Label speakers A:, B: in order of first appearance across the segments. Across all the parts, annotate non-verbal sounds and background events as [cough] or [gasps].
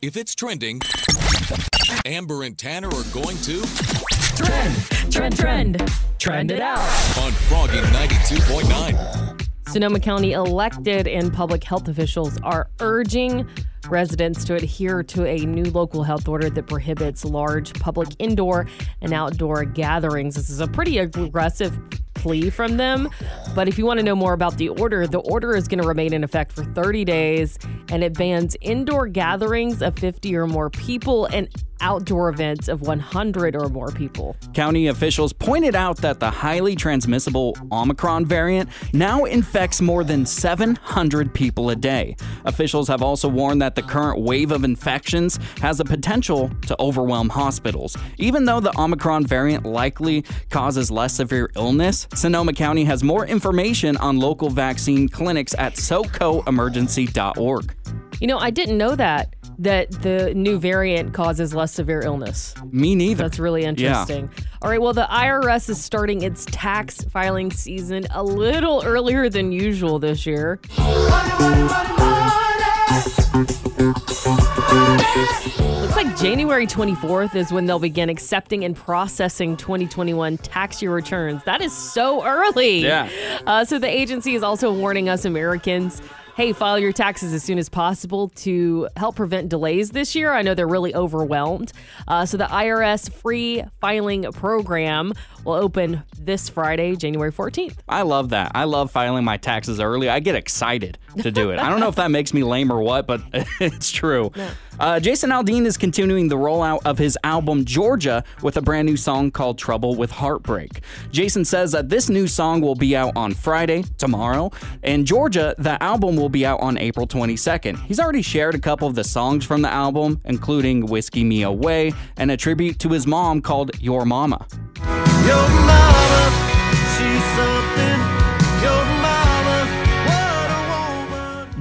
A: If it's trending, Amber and Tanner are going to
B: Trend, trend, trend, trend it out.
A: on Froggy 92.9.
B: Sonoma County elected and public health officials are urging residents to adhere to a new local health order that prohibits large public indoor and outdoor gatherings. This is a pretty aggressive plea from them. But if you want to know more about the order, the order is going to remain in effect for 30 days and it bans indoor gatherings of 50 or more people and outdoor events of 100 or more people.
C: County officials pointed out that the highly transmissible Omicron variant now infects more than 700 people a day. Officials have also warned that the current wave of infections has the potential to overwhelm hospitals. Even though the Omicron variant likely causes less severe illness, Sonoma County has more information on local vaccine clinics at socoemergency.org.
B: You know, I didn't know that that the new variant causes less severe illness.
C: Me neither.
B: That's really interesting. All right, well, the IRS is starting its tax filing season a little earlier than usual this year. Looks like January 24th is when they'll begin accepting and processing 2021 tax year returns. That is so early.
C: Yeah.
B: Uh, so the agency is also warning us Americans hey, file your taxes as soon as possible to help prevent delays this year. I know they're really overwhelmed. Uh, so the IRS free filing program will open this Friday, January 14th.
C: I love that. I love filing my taxes early. I get excited to do it. I don't know if that makes me lame or what, but [laughs] it's true. Uh, Jason Aldean is continuing the rollout of his album Georgia with a brand new song called Trouble with Heartbreak. Jason says that this new song will be out on Friday, tomorrow, and Georgia, the album will be out on April 22nd. He's already shared a couple of the songs from the album, including Whiskey Me Away and a tribute to his mom called Your Mama.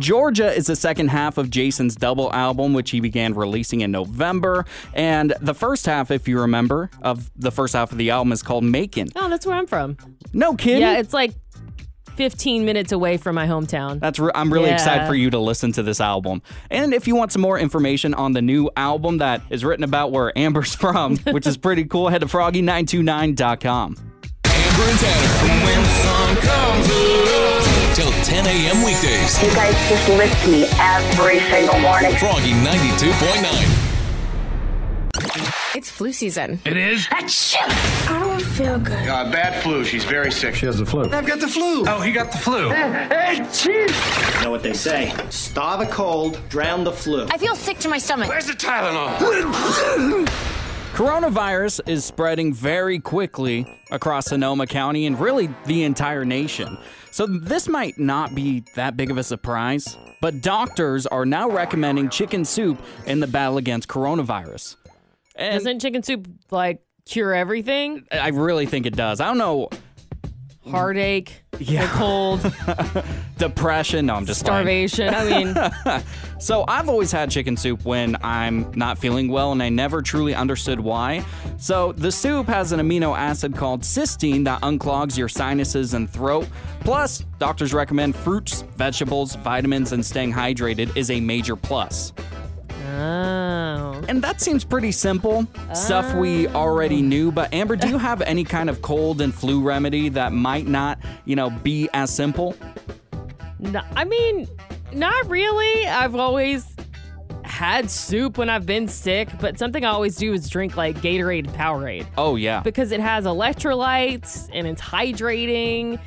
C: Georgia is the second half of Jason's double album, which he began releasing in November. And the first half, if you remember, of the first half of the album is called Macon.
B: Oh, that's where I'm from.
C: No kidding.
B: Yeah, it's like 15 minutes away from my hometown.
C: That's re- I'm really excited for you to listen to this album. And if you want some more information on the new album that is written about where Amber's [laughs] from, which is pretty cool, head to froggy929.com.
A: Amber and Tanner
D: When the sun comes up.
A: till 10 a.m. weekdays.
E: You guys just lift me every single morning.
A: Froggy 92.9.
F: It's flu season.
D: It is?
E: I don't feel good.
G: Uh, bad flu. She's very sick. She has the flu.
D: I've got the flu. Oh, he got the flu.
H: You know what they say? Starve a cold, drown the flu.
F: I feel sick to my stomach.
D: Where's the Tylenol?
C: Coronavirus is spreading very quickly across Sonoma County and really the entire nation. So, this might not be that big of a surprise, but doctors are now recommending chicken soup in the battle against coronavirus. And
B: Doesn't chicken soup like cure everything?
C: I really think it does. I don't know,
B: Heartache,
C: Yeah.
B: the cold, [laughs]
C: depression. No, I'm just
B: starvation. I mean, [laughs]
C: So I've always had chicken soup when I'm not feeling well, and I never truly understood why. So the soup has an amino acid called cysteine that unclogs your sinuses and throat. Plus, doctors recommend fruits, vegetables, vitamins, and staying hydrated is a major plus.
B: Oh.
C: And that seems pretty simple. Stuff we already oh. knew. But Amber, do you have any kind of cold and flu remedy that might not, you know, be as simple?
B: No, I mean, not really. I've always had soup when I've been sick, but something I always do is drink like Gatorade and Powerade
C: Oh yeah.
B: because it has electrolytes and it's hydrating.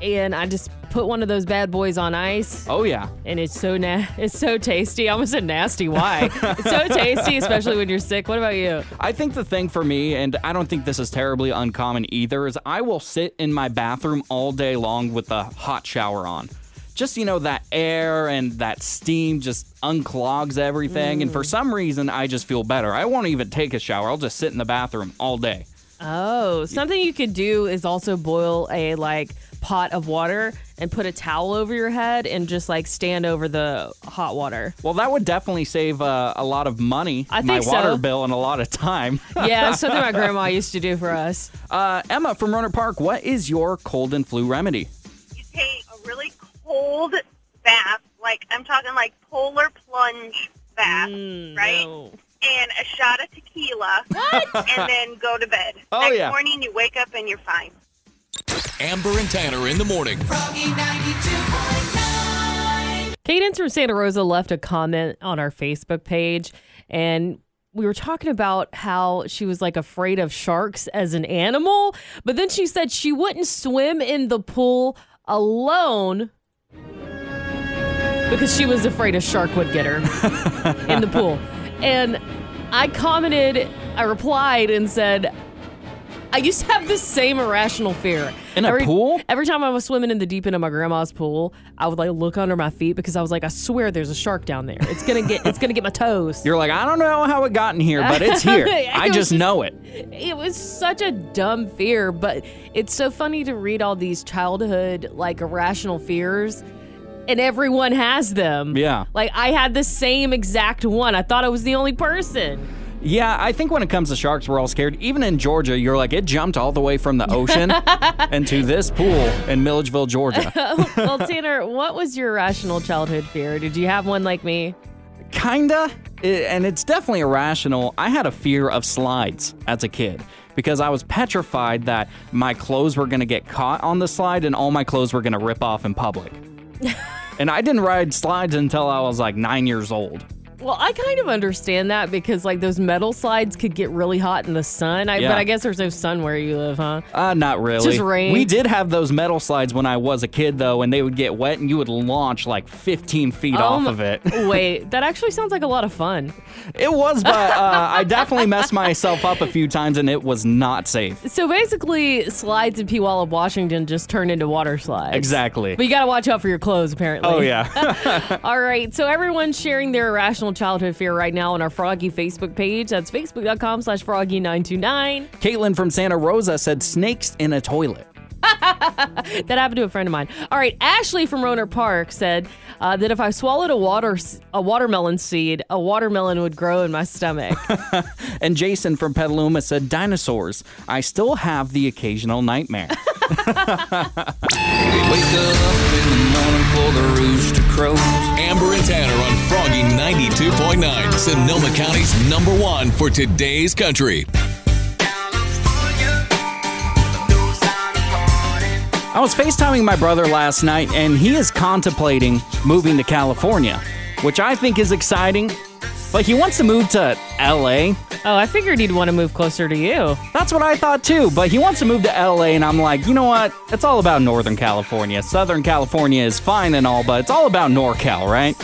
B: And I just put one of those bad boys on ice,
C: Oh yeah.
B: and it's so na- it's so tasty. I [laughs] almost said nasty. [laughs] Why? it's so tasty, especially when you're sick. What about you?
C: I think the thing for me, and I don't think this is terribly uncommon either, is I will sit in my bathroom all day long with a hot shower on. Just, you know, that air and that steam just unclogs everything. And for mm. some reason, I just feel better. I won't even take a shower. I'll just sit in the bathroom all day.
B: Oh, something you could do is also boil a like pot of water and put a towel over your head and just like stand over the hot water.
C: Well, that would definitely save uh, a lot of money,
B: I
C: my
B: think so.
C: water bill, and a lot of time. [laughs]
B: Yeah, something my grandma used to do for us.
C: uh, Emma from Rohnert Park, what is your cold and flu remedy?
I: you take a really cold bath, like I'm talking like polar plunge
F: bath, right?
B: No.
F: And a shot of tequila. And then go to bed. [laughs]
C: Oh,
F: Next
C: yeah.
F: morning, you wake up and you're fine.
A: Amber and Tanner in the morning.
B: Cadence from Santa Rosa left a comment on our Facebook page, and we were talking about how she was like afraid of sharks as an animal, but then she said she wouldn't swim in the pool alone because she was afraid a shark would get her [laughs] in the pool. And I commented, I replied and said, I used to have the same irrational fear.
C: In a
B: every,
C: pool?
B: Every time I was swimming in the deep end of my grandma's pool, I would like look under my feet because I was like, I swear there's a shark down there. It's gonna get it's gonna get my toes.
C: You're like, I don't know how it got in here, but it's here. [laughs]
B: It
C: I just
B: just-
C: know it.
B: It was such a dumb fear, but it's so funny to read all these childhood like irrational fears. And everyone has them.
C: Yeah.
B: Like I had the same exact one. I thought I was the only person.
C: Yeah, I think when it comes to sharks, we're all scared. Even in Georgia, you're like, it jumped all the way from the ocean [laughs] into this pool in Milledgeville, Georgia. [laughs]
B: well, Tanner, what was your irrational childhood fear? Did you have one like me?
C: Kinda, and it's definitely irrational. I had a fear of slides as a kid because I was petrified that my clothes were gonna get caught on the slide and all my clothes were gonna rip off in public. [laughs] and I didn't ride slides until I was like nine years old.
B: Well, I kind of understand that because like those metal slides could get really hot in the sun. I,
C: Yeah.
B: But I guess there's no sun where you live, huh?
C: Uh, not really.
B: Just rain.
C: We did have those metal slides when I was a kid, though, and they would get wet, and you would launch like 15 feet off
B: Um,
C: of it. [laughs]
B: Wait, that actually sounds like a lot of fun.
C: It was, but uh, I definitely messed myself up a few times, and it was not safe.
B: So basically, slides in Puyallup, Washington just turned into water slides.
C: Exactly.
B: But you got to watch out for your clothes, apparently.
C: Oh yeah. [laughs]
B: All right. So everyone's sharing their irrational childhood fear right now on our Froggy Facebook page. That's facebook.com slash froggy929.
C: Caitlin from Santa Rosa said snakes in a toilet.
B: That happened to a friend of mine. All right, Ashley from Rohnert Park said uh, that if I swallowed a water a watermelon seed, a watermelon would grow in my stomach. [laughs]
C: And Jason from Petaluma said dinosaurs. I still have the occasional nightmare. [laughs]
A: Wake up in the morning for the rooster crows. Amber and Tanner on Froggy 92.9, Sonoma County's number one for today's country.
C: I was FaceTiming my brother last night, and he is contemplating moving to California, which I think is exciting. But he wants to move to LA.
B: oh, I figured he'd want to move closer to you.
C: That's what I thought too. But he wants to move to LA, and I'm like, you know what? It's all about Northern California. Southern California is fine and all, but it's all about NorCal, right?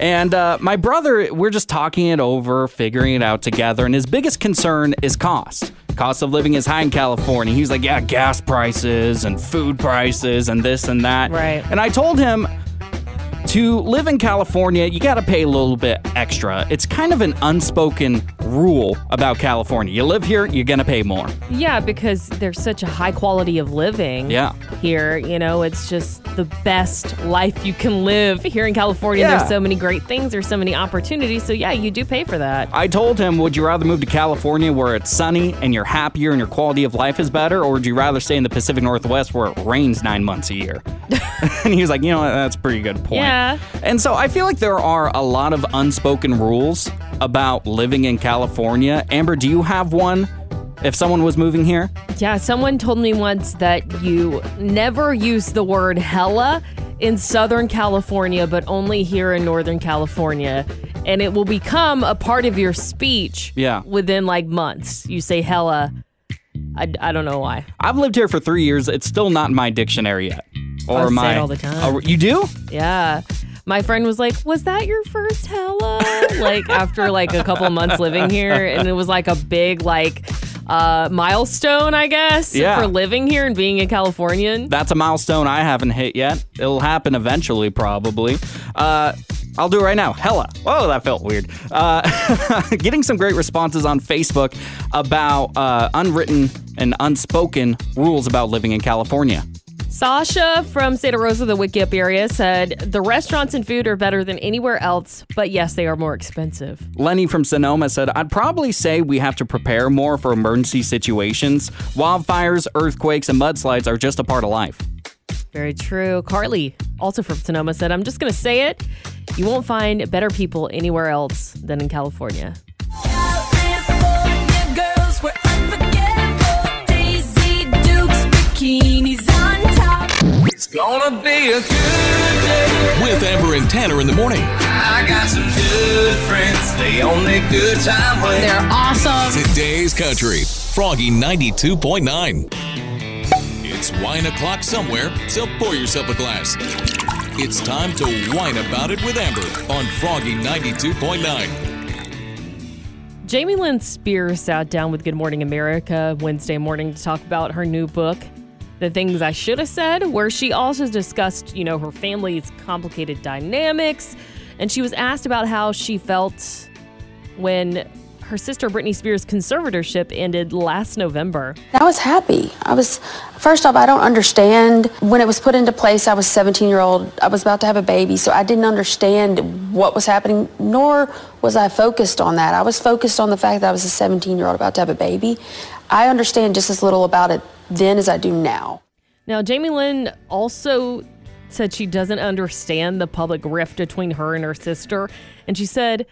C: And uh, my brother, we're just talking it over, figuring it out together, and his biggest concern is cost. Cost of living is high in California. He's like, yeah, gas prices and food prices and this and that.
B: Right.
C: And I told him, to live in California, you got to pay a little bit extra. It's kind of an unspoken rule about California. You live here, you're going to pay more.
B: Yeah, because there's such a high quality of living.
C: Yeah.
B: Here, you know, it's just the best life you can live here in California.
C: Yeah.
B: There's so many great things, there's so many opportunities. So yeah, you do pay for that.
C: I told him, would you rather move to California where it's sunny and you're happier and your quality of life is better, or would you rather stay in the Pacific Northwest where it rains nine months a year? [laughs] and he was like, you know that's a pretty good point.
B: Yeah.
C: And so I feel like there are a lot of unspoken rules about living in California. Amber, do you have one if someone was moving here?
B: Yeah, someone told me once that you never use the word hella in Southern California, but only here in Northern California. And it will become a part of your speech
C: Yeah.
B: within like months. You say hella. I, I don't know why.
C: I've lived here for three years. It's still not in my dictionary yet. Or
B: I say
C: my
B: it all the time.
C: Oh, you do?
B: Yeah. My friend was like, Was that your first hella? like after like a couple months living here. And it was like a big like uh milestone, I guess,
C: Yeah.
B: for living here and being a Californian.
C: That's a milestone I haven't hit yet. It'll happen eventually, probably. Uh, I'll do it right now. Hella. Whoa, that felt weird. Uh, [laughs] getting some great responses on Facebook about uh, unwritten and unspoken rules about living in California.
B: Sasha from Santa Rosa, the Wikiup area, said the restaurants and food are better than anywhere else, but yes, they are more expensive.
C: Lenny from Sonoma said, I'd probably say we have to prepare more for emergency situations. Wildfires, earthquakes, and mudslides are just a part of life.
B: Very true. Carly, also from Sonoma, said, I'm just going to say it. You won't find better people anywhere else than in California.
I: California girls were unforgettable. Daisy Dukes bikinis on top.
D: It's gonna be a good day.
A: With Amber and Tanner in the morning.
D: I got some good friends. They only good time when
J: They're awesome.
A: Today's Country, Froggy 92.9. It's wine o'clock somewhere, so pour yourself a glass. It's time to whine about it with Amber on Froggy 92.9.
B: Jamie Lynn Spears sat down with Good Morning America Wednesday morning to talk about her new book, The Things I Should Have Said, where she also discussed, you know, her family's complicated dynamics. And she was asked about how she felt when her sister Britney Spears' conservatorship ended last November.
K: I was happy. I was, first off, I don't understand. When it was put into place, I was 17 year old. I was about to have a baby, so I didn't understand what was happening, nor was I focused on that. I was focused on the fact that I was a 17 year old about to have a baby. I understand just as little about it then as I do now.
B: Now, Jamie Lynn also said she doesn't understand the public rift between her and her sister. And she said,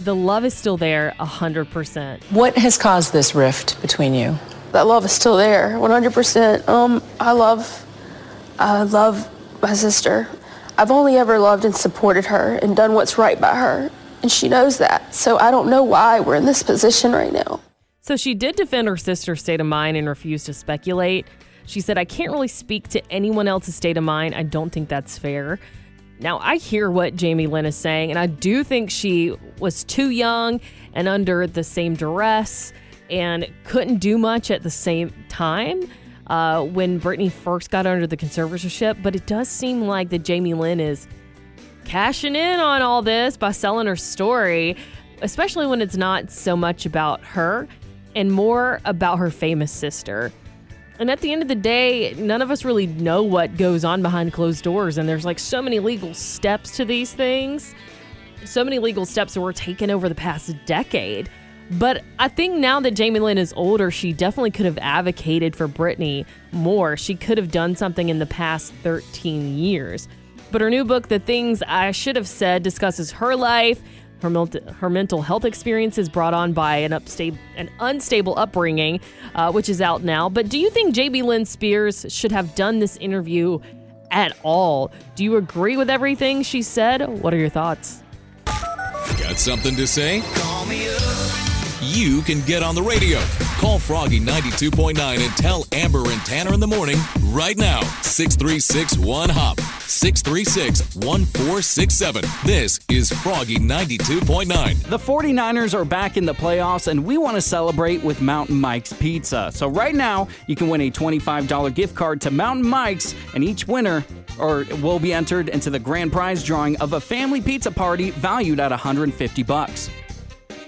B: the love is still there 100%.
J: What has caused this rift between you?
K: That love is still there, 100%. Um, I love, I love my sister. I've only ever loved and supported her and done what's right by her, and she knows that. So I don't know why we're in this position right now.
B: So she did defend her sister's state of mind and refused to speculate. She said, I can't really speak to anyone else's state of mind. I don't think that's fair. Now, I hear what Jamie Lynn is saying, and I do think she was too young and under the same duress and couldn't do much at the same time uh, when Britney first got under the conservatorship. But it does seem like that Jamie Lynn is cashing in on all this by selling her story, especially when it's not so much about her and more about her famous sister. And at the end of the day, none of us really know what goes on behind closed doors. And there's like so many legal steps to these things, so many legal steps that were taken over the past decade. But I think now that Jamie Lynn is older, she definitely could have advocated for Britney more. She could have done something in the past 13 years. But her new book, The Things I Should Have Said, discusses her life, her, her mental health experiences brought on by an, upsta- an unstable upbringing, uh, which is out now. But do you think Jamie Lynn Spears should have done this interview at all? Do you agree with everything she said? What are your thoughts?
A: Got something to say? You can get on the radio. Call Froggy 92.9 and tell Amber and Tanner in the morning right now. 636 1 Hop. 636 1467. This is Froggy 92.9.
C: The 49ers are back in the playoffs, and we want to celebrate with Mountain Mike's Pizza. So, right now, you can win a $25 gift card to Mountain Mike's, and each winner or will be entered into the grand prize drawing of a family pizza party valued at 150 bucks.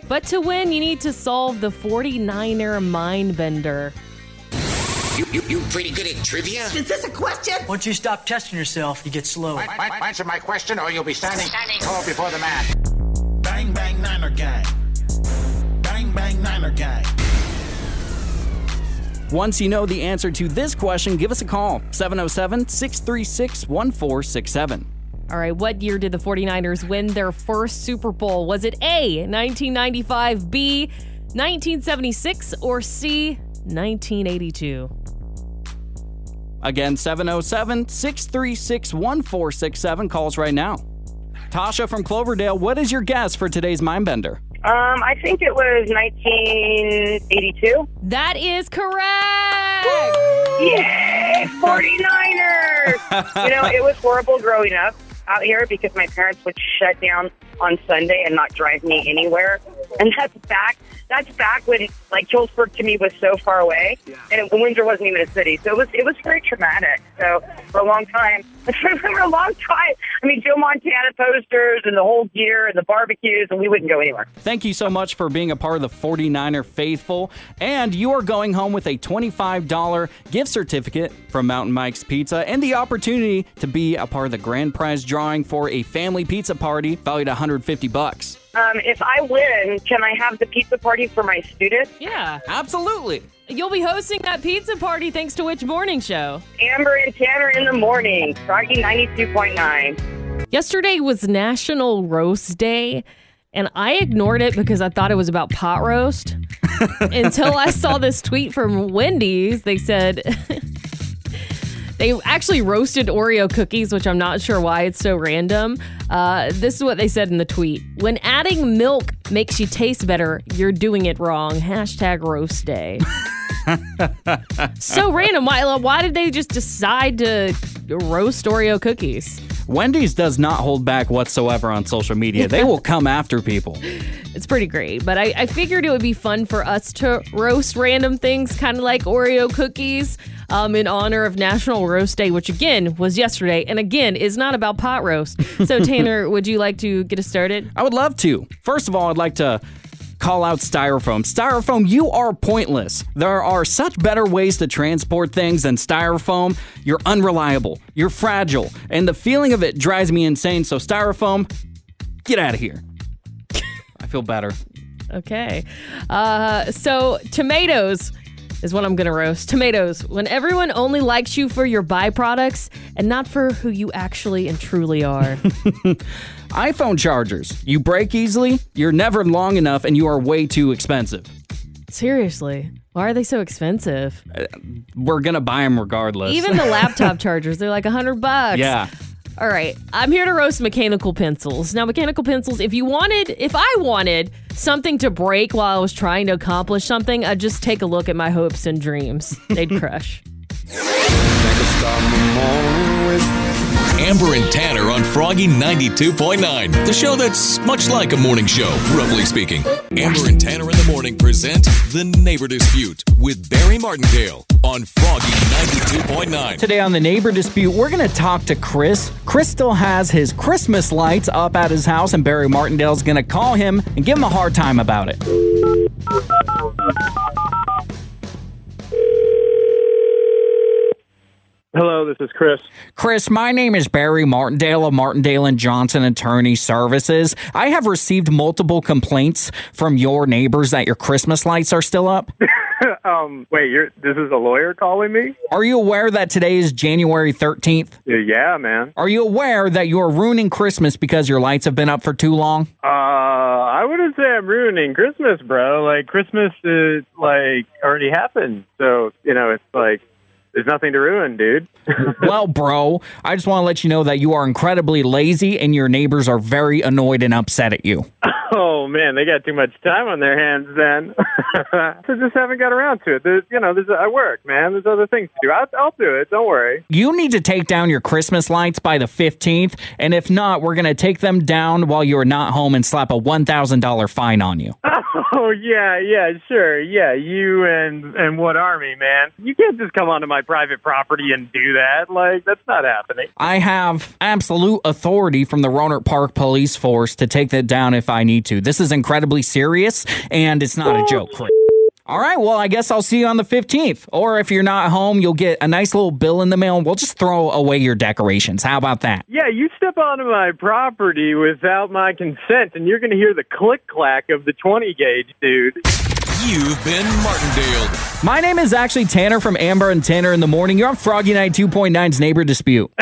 B: But to win, you need to solve the 49er mind bender.
L: You, you, you pretty good at trivia?
M: Is this a question?
N: Once you stop testing yourself, you get slow.
O: Answer my question or you'll be standing, tall before the man.
P: Bang Bang Niner Gang. Bang Bang Niner Gang.
C: Once you know the answer to this question, give us a call 707 636 1467.
B: All right, what year did the 49ers win their first Super Bowl? Was it A, 1995, B, 1976, or C, 1982?
C: Again, 707 636 1467. Calls right now. Tasha from Cloverdale, what is your guess for today's Mindbender?
F: Um, I think it was 1982.
B: That is correct.
F: Yay, 49ers! you know, it was horrible growing up out here because my parents would shut down on Sunday and not drive me anywhere. And that's back. That's back when like Healdsburg to me was so far away, and Windsor wasn't even a city. So it was it was very traumatic. So for a long time, [laughs] for a long time, I mean Joe Montana posters and the whole gear and the barbecues, and we wouldn't go anywhere.
C: Thank you so much for being a part of the 49er faithful. And you are going home with a $25 gift certificate from Mountain Mike's Pizza and the opportunity to be a part of the grand prize drawing for a family pizza party valued at 150 bucks.
F: Um, if I win, can I have the pizza party for my students?
B: Yeah.
C: Absolutely.
B: You'll be hosting that pizza party thanks to which morning show?
F: Amber and Tanner in the morning, Froggy 92.9.
B: Yesterday was National Roast Day, and I ignored it because I thought it was about pot roast [laughs] until I saw this tweet from Wendy's. They said they actually roasted Oreo cookies, which I'm not sure why it's so random. Uh, this is what they said in the tweet When adding milk makes you taste better, you're doing it wrong. Hashtag roast day. [laughs] so random. Why, why did they just decide to roast Oreo cookies?
C: Wendy's does not hold back whatsoever on social media. They will come after people. [laughs]
B: It's pretty great, but I, I figured it would be fun for us to roast random things, kind of like Oreo cookies, um, in honor of National Roast Day, which again was yesterday, and again is not about pot roast. So, [laughs] Tanner, would you like to get us started?
C: I would love to. First of all, I'd like to call out styrofoam. Styrofoam, you are pointless. There are such better ways to transport things than styrofoam. You're unreliable, you're fragile, and the feeling of it drives me insane. So, styrofoam, get out of here. [laughs] I feel better.
B: Okay. Uh, so, tomatoes is what I'm going to roast. Tomatoes, when everyone only likes you for your byproducts and not for who you actually and truly are. [laughs]
C: iPhone chargers. You break easily, you're never long enough, and you are way too expensive.
B: Seriously. Why are they so expensive?
C: Uh, we're going to buy them regardless.
B: Even the [laughs] laptop chargers, they're like a 100 bucks.
C: Yeah.
B: All right, I'm here to roast mechanical pencils. Now, mechanical pencils, if you wanted, if I wanted something to break while I was trying to accomplish something, I'd just take a look at my hopes and dreams. They'd [laughs] crush.
A: Amber and Tanner on Froggy 92.9, the show that's much like a morning show, roughly speaking. Amber and Tanner in the morning present The Neighbor Dispute with Barry Martindale on Froggy 92.9.
C: Today on the neighbor dispute, we're going to talk to Chris. Chris still has his Christmas lights up at his house, and Barry Martindale's going to call him and give him a hard time about it.
M: This is Chris.
C: Chris, my name is Barry Martindale of Martindale and Johnson Attorney Services. I have received multiple complaints from your neighbors that your Christmas lights are still up. [laughs]
M: um, wait, you're this is a lawyer calling me?
C: Are you aware that today is January 13th?
M: Yeah, yeah, man.
C: Are you aware that you are ruining Christmas because your lights have been up for too long?
M: Uh, I wouldn't say I'm ruining Christmas, bro. Like Christmas is like already happened, so you know it's like there's nothing to ruin, dude. [laughs]
C: well, bro, I just want to let you know that you are incredibly lazy and your neighbors are very annoyed and upset at you. [laughs]
M: Oh man, they got too much time on their hands then. [laughs] so just haven't got around to it. There's, you know, there's I work, man. There's other things to do. I'll, I'll do it. Don't worry.
C: You need to take down your Christmas lights by the 15th, and if not, we're going to take them down while you're not home and slap a $1,000 fine on you. [laughs]
M: Oh yeah, yeah, sure, yeah. You and and what army, man? You can't just come onto my private property and do that. Like that's not happening.
C: I have absolute authority from the Rohnert Park Police Force to take that down if I need to. This is incredibly serious, and it's not a joke. All right, well, I guess I'll see you on the 15th. Or if you're not home, you'll get a nice little bill in the mail and we'll just throw away your decorations. How about that?
M: Yeah, you step onto my property without my consent, and you're going to hear the click clack of the 20 gauge, dude.
A: You've been Martindale.
C: My name is actually Tanner from Amber and Tanner in the Morning. You're on Froggy Night 2.9's Neighbor Dispute. [laughs]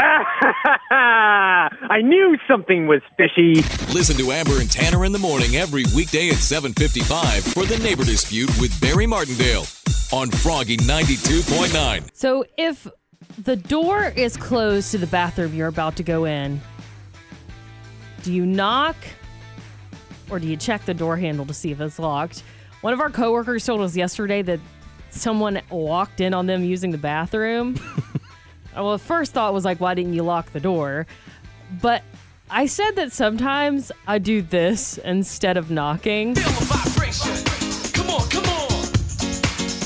M: I knew something was fishy.
A: Listen to Amber and Tanner in the morning every weekday at 7:55 for the Neighbor Dispute with Barry Martindale on Froggy 92.9.
B: So if the door is closed to the bathroom you're about to go in, do you knock or do you check the door handle to see if it's locked? One of our coworkers told us yesterday that someone walked in on them using the bathroom. [laughs] well, the first thought was like, why didn't you lock the door? But I said that sometimes I do this instead of knocking.
D: Come on, come on.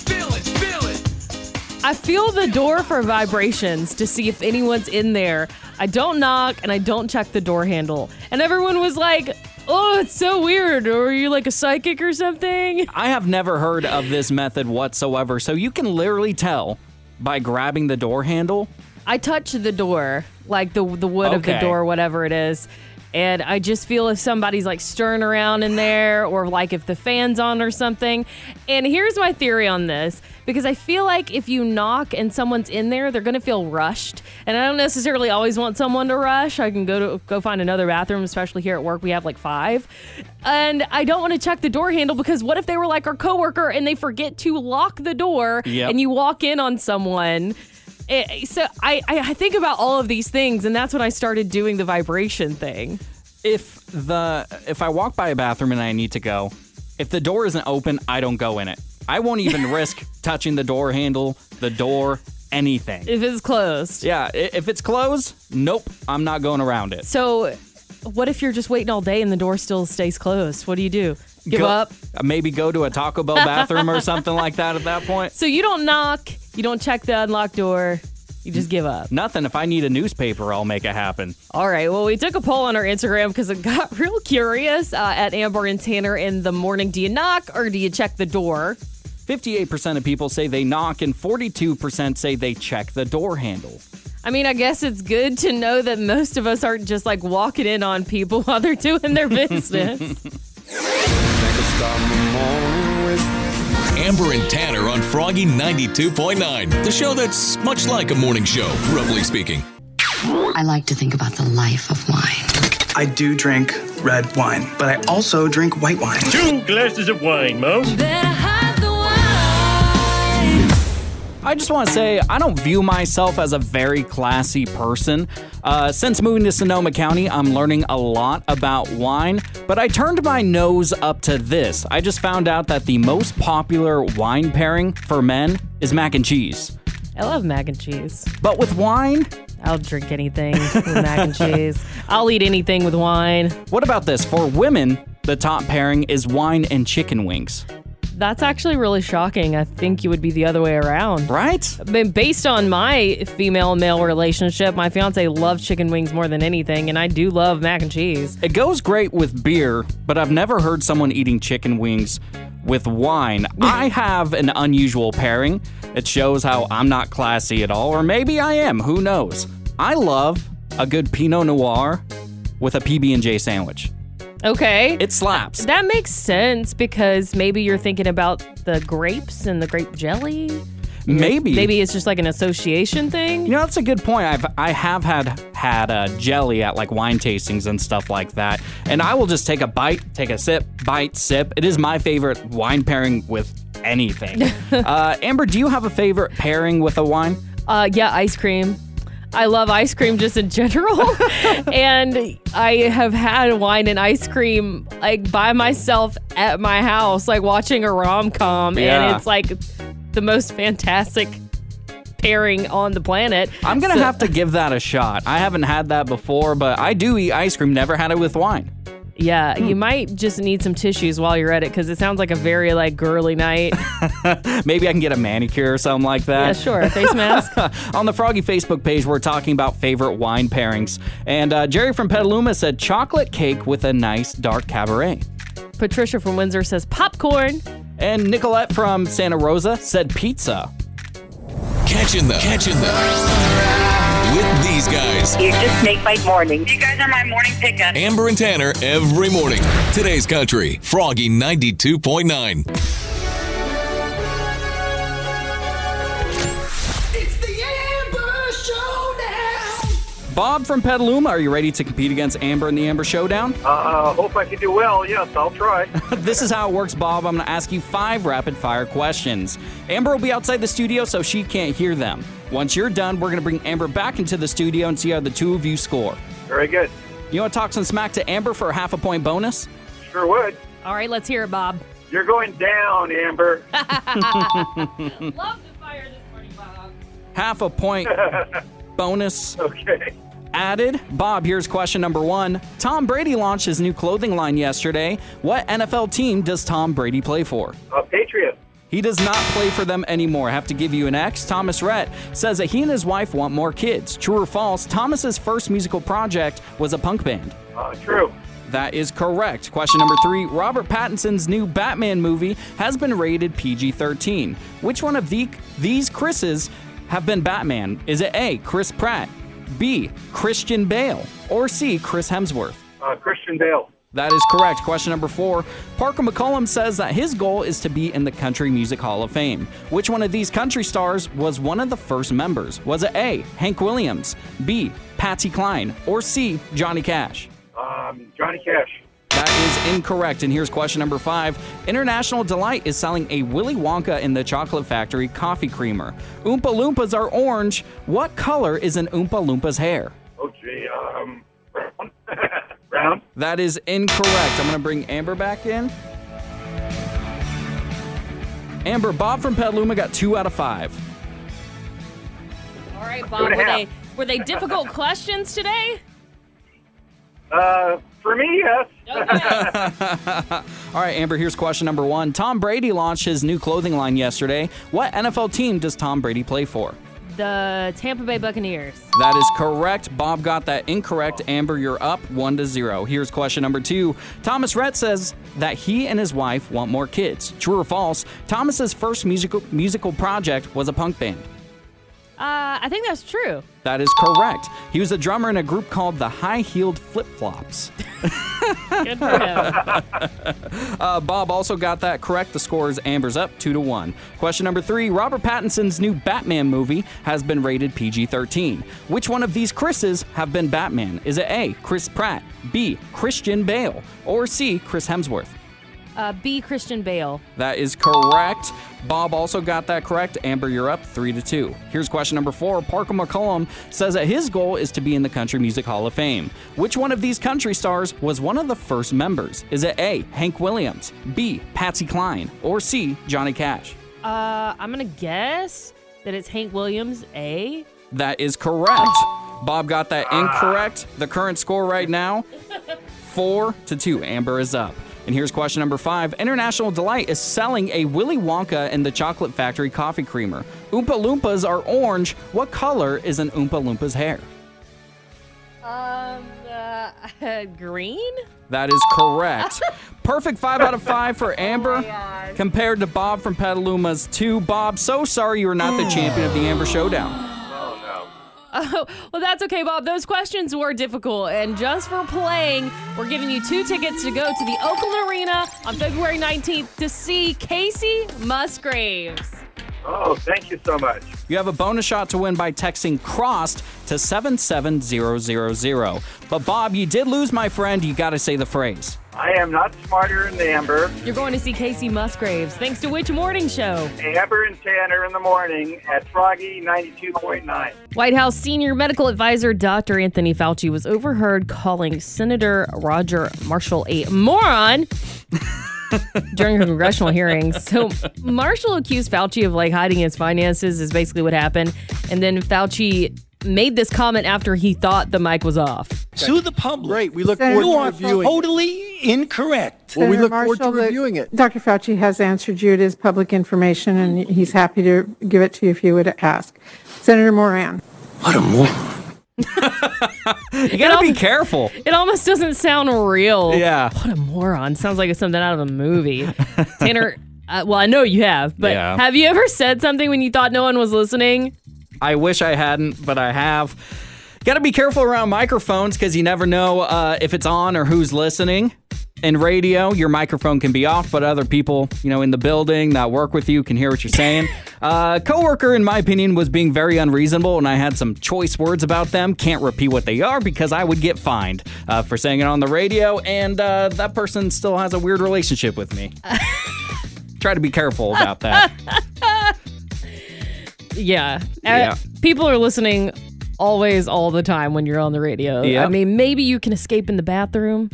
D: Feel it, feel it.
B: I feel the door for vibrations to see if anyone's in there. I don't knock and I don't check the door handle. And everyone was like, oh, it's so weird. Or are you like a psychic or something?
C: I have never heard of this method whatsoever. So you can literally tell by grabbing the door handle.
B: I touch the door, like the the wood of the door, whatever it is. And I just feel if somebody's like stirring around in there or like if the fan's on or something. And here's my theory on this because I feel like if you knock and someone's in there, they're going to feel rushed. And I don't necessarily always want someone to rush. I can go to go find another bathroom, especially here at work. We have like five. And I don't want to check the door handle because what if they were like our coworker and they forget to lock the door
C: Yep.
B: and you walk in on someone? Eh, so I, I I think about all of these things, and that's when I started doing the vibration thing.
C: If the if I walk by a bathroom and I need to go, if the door isn't open, I don't go in it. I won't even [laughs] risk touching the door handle, the door, anything.
B: If it's closed.
C: Yeah, if it's closed, nope, I'm not going around it.
B: So, what if you're just waiting all day and the door still stays closed? What do you do? Give
C: Go-
B: up?
C: Maybe go to a Taco Bell bathroom or something like that at that point. [laughs]
B: So you don't knock, you don't check the unlocked door, you just give up.
C: Nothing. If I need a newspaper, I'll make it happen.
B: All right. Well, we took a poll on our Instagram because it got [laughs] real curious. Uh, at Amber and Tanner in the morning, do you knock or do you check the door?
C: 58% of people say they knock, and 42% say they check the door handle.
B: I mean, I guess it's good to know that most of us aren't just like walking in on people [laughs] while they're doing their business.
A: Amber and Tanner on Froggy 92.9, the show that's much like a morning show, roughly speaking.
Q: I like to think about the life of wine.
R: I do drink red wine, but I also drink white wine.
S: Two glasses of wine, Mo.
C: I just want to say I don't view myself as a very classy person. Uh, since moving to Sonoma County, I'm learning a lot about wine, but I turned my nose up to this. I just found out that the most popular wine pairing for men is mac and cheese.
B: I love mac and cheese.
C: But with wine,
B: I'll drink anything with mac and cheese. [laughs] I'll eat anything with wine.
C: what about this? For women, the top pairing is wine and chicken wings.
B: That's actually really shocking. I think you would be the other way around.
C: Right?
B: I mean, based on my female male relationship, my fiance loves chicken wings more than anything, and I do love mac and cheese.
C: It goes great with beer, but I've never heard someone eating chicken wings with wine. [laughs] I have an unusual pairing. It shows how I'm not classy at all, or maybe I am. Who knows? I love a good Pinot Noir with a PB&J sandwich.
B: Okay.
C: It slaps.
B: That makes sense because maybe you're thinking about the grapes and the grape jelly.
C: Maybe.
B: Maybe it's just like an association thing.
C: You know, that's a good point. I've I have had had uh, jelly at like wine tastings and stuff like that, and I will just take a bite, take a sip, bite, sip. It is my favorite wine pairing with anything. [laughs] uh, Amber, do you have a favorite pairing with a wine?
B: Uh, yeah, ice cream. I love ice cream just in general. [laughs] and I have had wine and ice cream like by myself at my house, like watching a rom com.
C: Yeah.
B: And it's like the most fantastic pairing on the planet.
C: I'm gonna
B: So-
C: have to give that a shot. I haven't had that before, but I do eat ice cream. Never had it with wine.
B: Yeah, you might just need some tissues while you're at it because it sounds like a very like girly night. [laughs]
C: Maybe I can get a manicure or something like that.
B: Yeah, sure. Face mask. [laughs]
C: On the Froggy Facebook page, we're talking about favorite wine pairings. And uh, Jerry from Petaluma said chocolate cake with a nice dark cabernet.
B: Patricia from Windsor says popcorn.
C: And Nicolette from Santa Rosa said pizza.
A: Catching them. Catching them. With these guys.
F: You just make my morning. You guys are my morning pickup.
A: Amber and Tanner every morning. Today's country. Froggy 92.9.
C: Bob from Petaluma, are you ready to compete against Amber in the Amber Showdown?
M: Uh, hope I can do well. Yes, I'll try. [laughs]
C: this is how it works, Bob. I'm going to ask you five rapid fire questions. Amber will be outside the studio, so she can't hear them. Once you're done, we're going to bring Amber back into the studio and see how the two of you score.
M: Very good.
C: You want to talk some smack to Amber for a half a point bonus?
M: Sure would.
B: All right, let's hear it, Bob.
M: You're going down, Amber. [laughs] [laughs] Love the fire this morning, Bob.
C: Half a point bonus
M: okay.
C: Added. Bob, here's question number one. Tom Brady launched his new clothing line yesterday. What NFL team does Tom Brady play for?
M: Uh, Patriot.
C: He does not play for them anymore. I have to give you an X. Thomas Rhett says that he and his wife want more kids. True or false? Thomas's first musical project was a punk band.
M: Uh, true.
C: That is correct. Question number three Robert Pattinson's new Batman movie has been rated PG 13. Which one of the, these Chris's have been Batman? Is it A, Chris Pratt, B, Christian Bale, or C, Chris Hemsworth?
T: Uh, Christian Bale.
C: That is correct. Question number four. Parker McCollum says that his goal is to be in the Country Music Hall of Fame. Which one of these country stars was one of the first members? Was it A. Hank Williams, B. Patsy Cline, or C. Johnny Cash?
T: Um, Johnny Cash.
C: That is incorrect. And here's question number five. International Delight is selling a Willy Wonka in the Chocolate Factory coffee creamer. Oompa Loompas are orange. What color is an Oompa Loompa's hair?
T: Oh, gee. Um, brown. [laughs] brown.
C: That is incorrect. I'm going to bring Amber back in. Amber, Bob from Petaluma got two out of five.
B: All right, Bob. Were they were they difficult [laughs] questions today?
T: Uh, for me, yes. [laughs]
C: All right, Amber, here's question number one. Tom Brady launched his new clothing line yesterday. What NFL team does Tom Brady play for?
B: The Tampa Bay Buccaneers.
C: That is correct. Bob got that incorrect. Amber, you're up one to zero. Here's question number two. Thomas Rhett says that he and his wife want more kids. True or false? Thomas's first musical musical project was a punk band.
B: Uh, I think that's true.
C: That is correct. He was a drummer in a group called the High Heeled Flip Flops. [laughs]
B: Good for him. [laughs]
C: Uh, Bob also got that correct. The score is Amber's up two to one. Question number three: Robert Pattinson's new Batman movie has been rated PG-13. Which one of these Chris's have been Batman? Is it A. Chris Pratt, B. Christian Bale, or C. Chris Hemsworth?
B: Uh, B. Christian Bale.
C: That is correct. Bob also got that correct. Amber, you're up three to two. Here's question number four. Parker McCollum says that his goal is to be in the Country Music Hall of Fame. Which one of these country stars was one of the first members? Is it A. Hank Williams, B. Patsy Cline, or C. Johnny Cash?
B: Uh, I'm gonna guess that it's Hank Williams. A.
C: That is correct. Bob got that incorrect. The current score right now, four to two. Amber is up. And here's question number five. International Delight is selling a Willy Wonka in the Chocolate Factory coffee creamer. Oompa Loompas are orange. What color is an Oompa Loompa's hair?
B: Um, uh, [laughs] green.
C: That is correct. [laughs] Perfect five out of five for Amber compared to Bob from Petaluma's two. Bob, so sorry you are not the [sighs] champion of the Amber Showdown.
B: Oh, [laughs] well, that's okay, Bob. Those questions were difficult. And just for playing, we're giving you two tickets to go to the Oakland Arena on February 19th to see Kacey Musgraves.
T: Oh, thank you so much.
C: You have a bonus shot to win by texting CROSSED to 77000. But Bob, you did lose, my friend. You got to say the phrase.
T: I am not smarter than Amber.
B: You're going to see Kacey Musgraves thanks to which morning show?
T: Amber and Tanner in the morning at Froggy 92.9.
B: White House senior medical advisor Dr. Anthony Fauci was overheard calling Senator Roger Marshall a moron [laughs] during her congressional hearings. So Marshall accused Fauci of like hiding his finances is basically what happened. And then Fauci made this comment after he thought the mic was off.
S: To the public.
U: Great. We look
S: you
U: forward to reviewing.
S: totally incorrect.
U: Well, we
V: Senator
U: look forward to
V: Marshall, the-
U: reviewing it.
V: Dr. Fauci has answered you. It is public information, and he's happy to give it to you if you would ask. Senator Moran.
S: What a moron.
C: You got to be careful.
B: It almost doesn't sound real.
C: Yeah.
B: What a moron. Sounds like it's something out of a movie. [laughs] Tanner, uh, well, I know you have, but
C: Yeah.
B: have you ever said something when you thought no one was listening?
C: I wish I hadn't, but I have. Got to be careful around microphones because you never know uh, if it's on or who's listening. In radio, your microphone can be off, but other people, you know, in the building that work with you can hear what you're saying. [laughs] uh, coworker, in my opinion, was being very unreasonable, and I had some choice words about them. Can't repeat what they are because I would get fined uh, for saying it on the radio, and uh, that person still has a weird relationship with me. [laughs] Try to be careful about that. [laughs]
B: Yeah. Uh,
C: Yeah.
B: people are listening always, all the time when you're on the radio.
C: Yep.
B: I mean, maybe you can escape in the bathroom,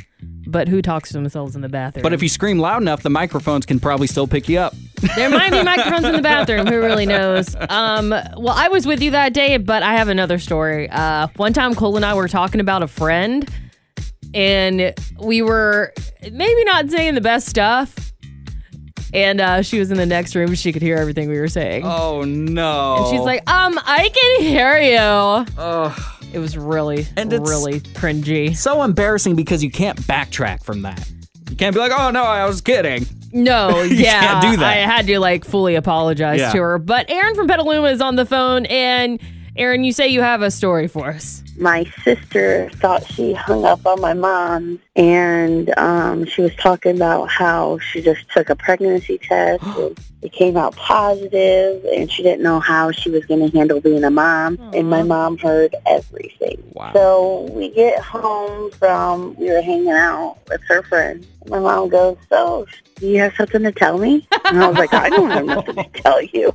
B: but who talks to themselves in the bathroom?
C: But if you scream loud enough, the microphones can probably still pick you up.
B: There might be microphones in the bathroom. Who really knows? Um, well, I was with you that day, but I have another story. Uh, one time, Cole and I were talking about a friend, and we were maybe not saying the best stuff. And uh, she was in the next room. She could hear everything we were saying.
C: Oh no!
B: And she's like, um, I can hear you.
C: Ugh.
B: It was really,
C: And it's-
B: really cringy.
C: so embarrassing because you can't backtrack from that. You can't be like, "Oh no, I was kidding."
B: No, [laughs]
C: You
B: yeah,
C: can't do that.
B: I had to like fully apologize
C: Yeah.
B: to her. But Aaron from Petaluma is on the phone, and Aaron, you say you have a story for us.
W: my sister thought she hung up on my mom and um, she was talking about how she just took a pregnancy test [gasps] and it came out positive and she didn't know how she was going to handle being a mom and my mom heard everything.
C: Wow.
W: so we get home from we were hanging out with her friend my mom goes so do you have something to tell me? And i was like i don't have nothing to tell you.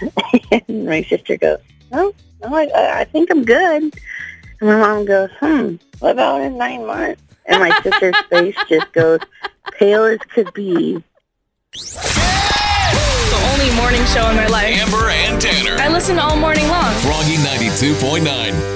W: [laughs] And my sister goes no no i, I- I think i'm good and my mom goes, hmm, what about in nine months? And my sister's [laughs] face just goes pale as could be.
U: The only morning show in my life.
A: Amber and Tanner.
U: I listen all morning long.
A: Froggy 92.9.